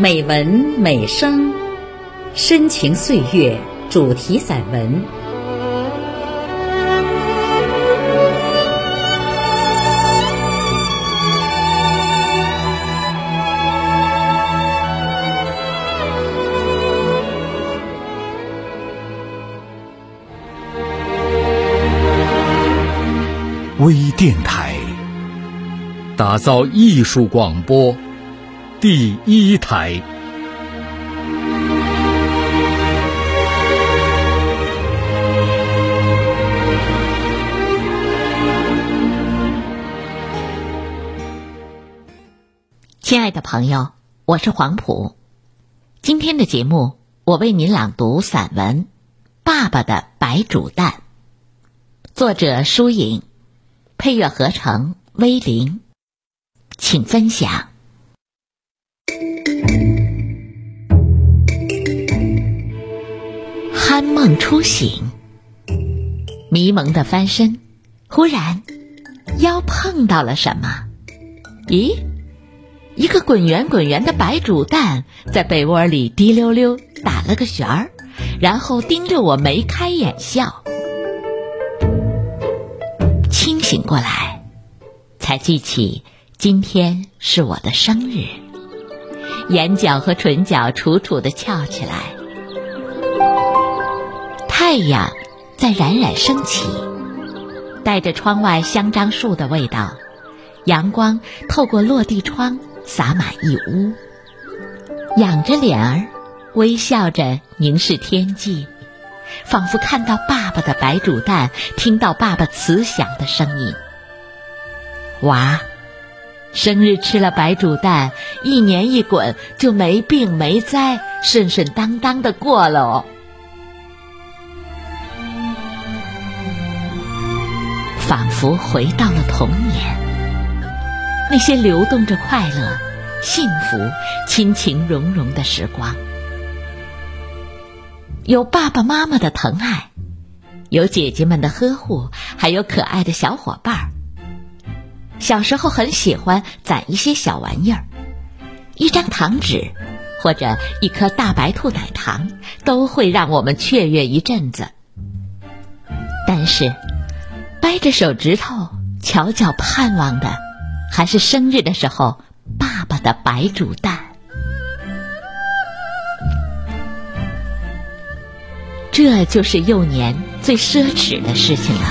美文美声，深情岁月主题散文。微电台，打造艺术广播第一台。亲爱的朋友，我是黄浦。今天的节目，我为您朗读散文《爸爸的白煮蛋》，作者舒颖。配乐合成威灵，请分享。梦初醒，迷蒙的翻身，忽然腰碰到了什么？咦，一个滚圆滚圆的白煮蛋在被窝里滴溜溜打了个旋儿，然后盯着我眉开眼笑。清醒过来，才记起今天是我的生日，眼角和唇角楚楚的翘起来。太阳在冉冉升起，带着窗外香樟树的味道，阳光透过落地窗洒满一屋。仰着脸儿，微笑着凝视天际。仿佛看到爸爸的白煮蛋，听到爸爸慈祥的声音。娃，生日吃了白煮蛋，一年一滚就没病没灾，顺顺当当的过了仿佛回到了童年，那些流动着快乐、幸福、亲情融融的时光。有爸爸妈妈的疼爱，有姐姐们的呵护，还有可爱的小伙伴儿。小时候很喜欢攒一些小玩意儿，一张糖纸或者一颗大白兔奶糖，都会让我们雀跃一阵子。但是，掰着手指头悄悄盼望的，还是生日的时候爸爸的白煮蛋。这就是幼年最奢侈的事情了。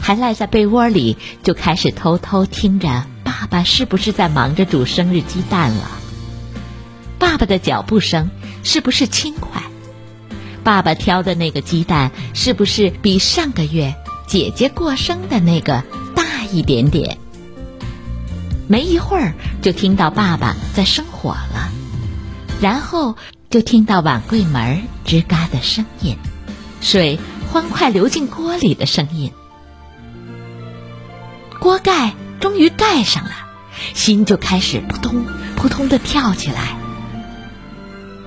还赖在被窝里，就开始偷偷听着爸爸是不是在忙着煮生日鸡蛋了。爸爸的脚步声是不是轻快？爸爸挑的那个鸡蛋是不是比上个月姐姐过生的那个大一点点？没一会儿，就听到爸爸在生火了，然后。就听到碗柜门吱嘎的声音，水欢快流进锅里的声音。锅盖终于盖上了，心就开始扑通扑通的跳起来。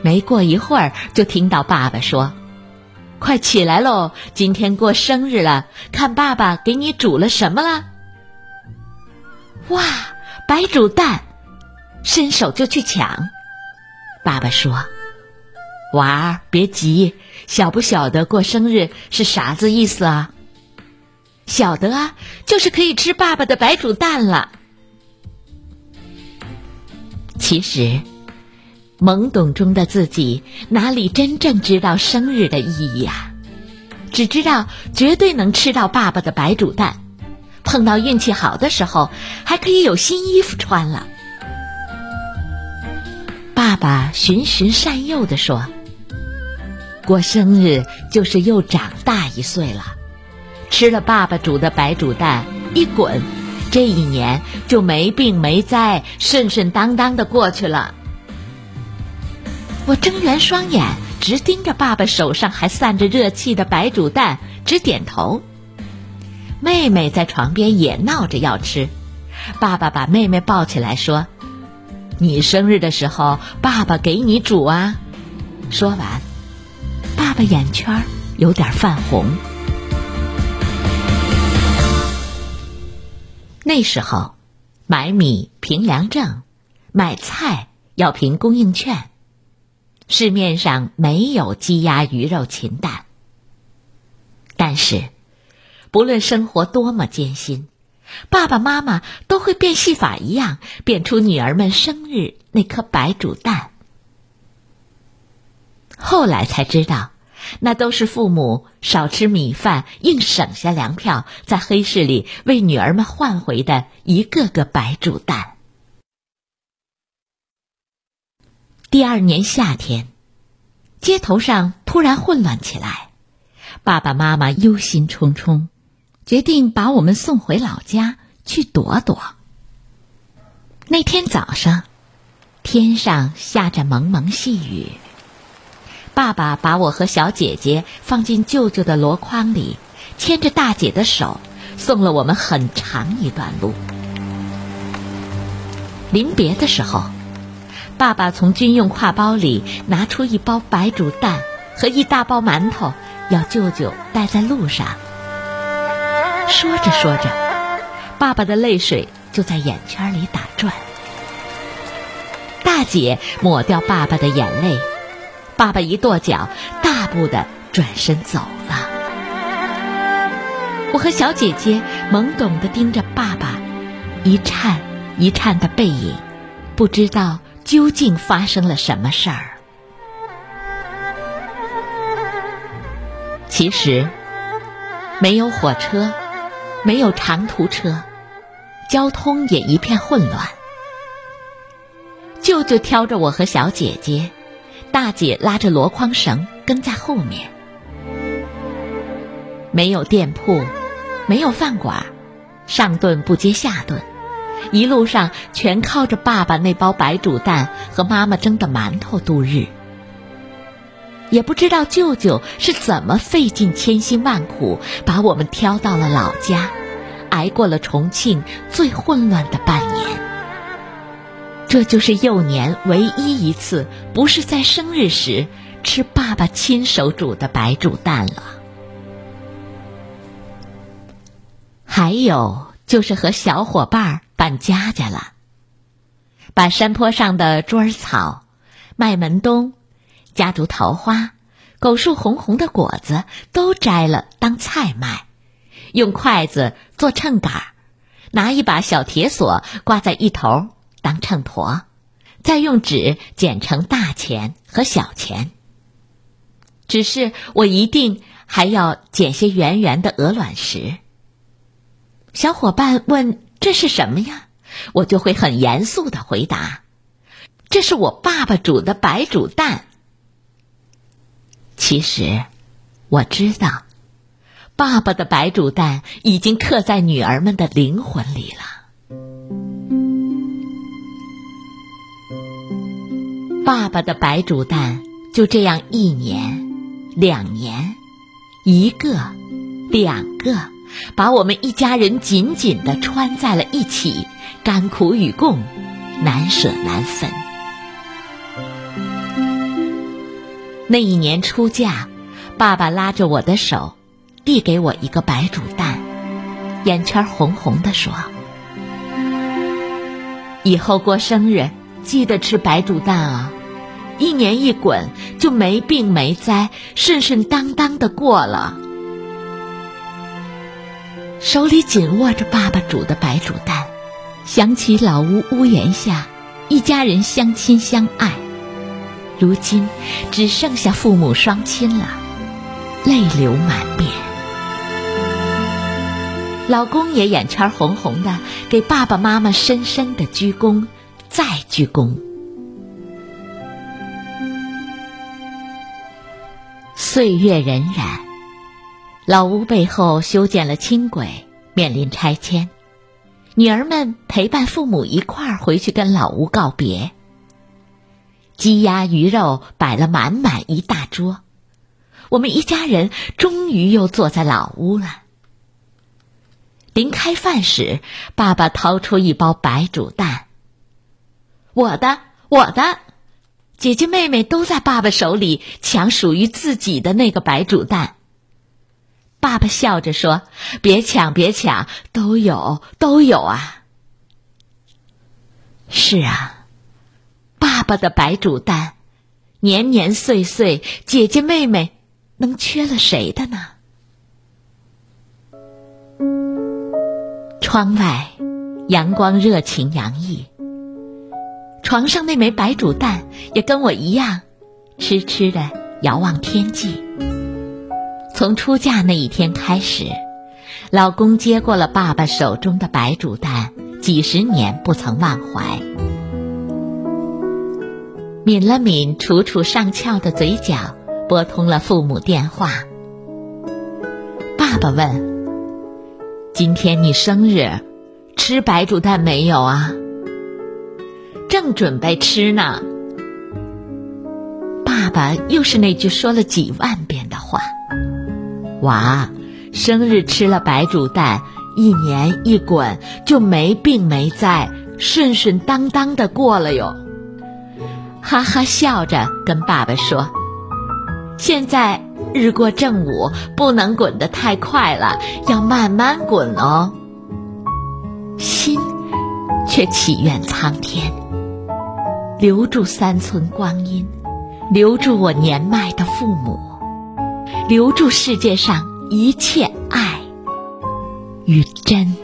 没过一会儿，就听到爸爸说：“快起来喽，今天过生日了，看爸爸给你煮了什么了。”哇，白煮蛋！伸手就去抢。爸爸说。娃儿，别急，晓不晓得过生日是啥子意思啊？晓得啊，就是可以吃爸爸的白煮蛋了。其实，懵懂中的自己哪里真正知道生日的意义啊？只知道绝对能吃到爸爸的白煮蛋，碰到运气好的时候，还可以有新衣服穿了。爸爸循循善诱的说。过生日就是又长大一岁了，吃了爸爸煮的白煮蛋，一滚，这一年就没病没灾，顺顺当当的过去了。我睁圆双眼，直盯着爸爸手上还散着热气的白煮蛋，直点头。妹妹在床边也闹着要吃，爸爸把妹妹抱起来说：“你生日的时候，爸爸给你煮啊。”说完。爸爸眼圈有点泛红。那时候，买米凭粮证，买菜要凭供应券。市面上没有鸡鸭鱼肉禽蛋。但是，不论生活多么艰辛，爸爸妈妈都会变戏法一样变出女儿们生日那颗白煮蛋。后来才知道，那都是父母少吃米饭，硬省下粮票，在黑市里为女儿们换回的一个个白煮蛋。第二年夏天，街头上突然混乱起来，爸爸妈妈忧心忡忡，决定把我们送回老家去躲躲。那天早上，天上下着蒙蒙细雨，爸爸把我和小姐姐放进舅舅的箩筐里，牵着大姐的手，送了我们很长一段路。临别的时候。爸爸从军用挎包里拿出一包白煮蛋和一大包馒头，要舅舅带在路上。说着说着，爸爸的泪水就在眼圈里打转。大姐抹掉爸爸的眼泪，爸爸一跺脚，大步的转身走了。我和小姐姐懵懂的盯着爸爸一颤一颤的背影，不知道。究竟发生了什么事儿？其实，没有火车，没有长途车，交通也一片混乱。舅舅挑着我和小姐姐，大姐拉着箩筐绳跟在后面。没有店铺，没有饭馆，上顿不接下顿。一路上全靠着爸爸那包白煮蛋和妈妈蒸的馒头度日，也不知道舅舅是怎么费尽千辛万苦把我们挑到了老家，挨过了重庆最混乱的半年。这就是幼年唯一一次不是在生日时吃爸爸亲手煮的白煮蛋了。还有就是和小伙伴儿。办家家了，把山坡上的猪儿草、麦门冬、夹竹桃花、狗树红红的果子都摘了当菜卖，用筷子做秤杆儿，拿一把小铁锁挂在一头当秤砣，再用纸剪成大钱和小钱。只是我一定还要捡些圆圆的鹅卵石。小伙伴问。这是什么呀？我就会很严肃的回答：“这是我爸爸煮的白煮蛋。”其实，我知道，爸爸的白煮蛋已经刻在女儿们的灵魂里了。爸爸的白煮蛋就这样一年、两年，一个、两个。把我们一家人紧紧的穿在了一起，甘苦与共，难舍难分。那一年出嫁，爸爸拉着我的手，递给我一个白煮蛋，眼圈红红的说：“以后过生日记得吃白煮蛋啊，一年一滚就没病没灾，顺顺当当的过了。”手里紧握着爸爸煮的白煮蛋，想起老屋屋檐下一家人相亲相爱，如今只剩下父母双亲了，泪流满面。老公也眼圈红红的，给爸爸妈妈深深的鞠躬，再鞠躬。岁月荏苒。老屋背后修建了轻轨，面临拆迁。女儿们陪伴父母一块儿回去跟老屋告别。鸡鸭鱼肉摆了满满一大桌，我们一家人终于又坐在老屋了。临开饭时，爸爸掏出一包白煮蛋。我的，我的，姐姐妹妹都在爸爸手里抢属于自己的那个白煮蛋。爸爸笑着说：“别抢，别抢，都有，都有啊！”是啊，爸爸的白煮蛋，年年岁岁，姐姐妹妹，能缺了谁的呢？窗外，阳光热情洋溢。床上那枚白煮蛋也跟我一样，痴痴的遥望天际。从出嫁那一天开始，老公接过了爸爸手中的白煮蛋，几十年不曾忘怀。抿了抿楚楚上翘的嘴角，拨通了父母电话。爸爸问。今天你生日，吃白煮蛋没有啊？正准备吃呢。爸爸又是那句说了几万遍的话：“娃，生日吃了白煮蛋，一年一滚就没病没灾，顺顺当当的过了哟。”哈哈笑着跟爸爸说：“现在。”日过正午，不能滚得太快了，要慢慢滚哦。心却祈愿苍天留住三寸光阴，留住我年迈的父母，留住世界上一切爱与真。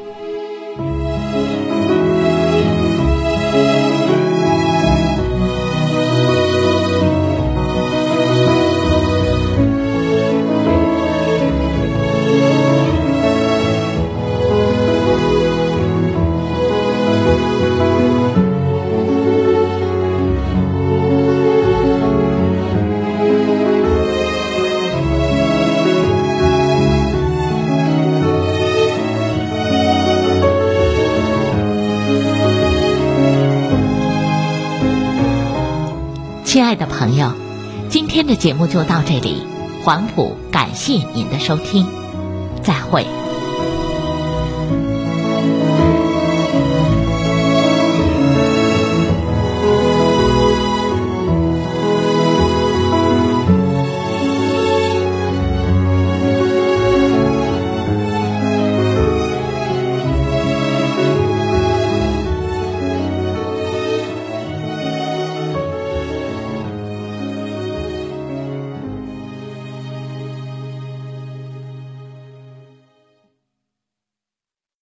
爱的朋友，今天的节目就到这里，黄埔感谢您的收听，再会。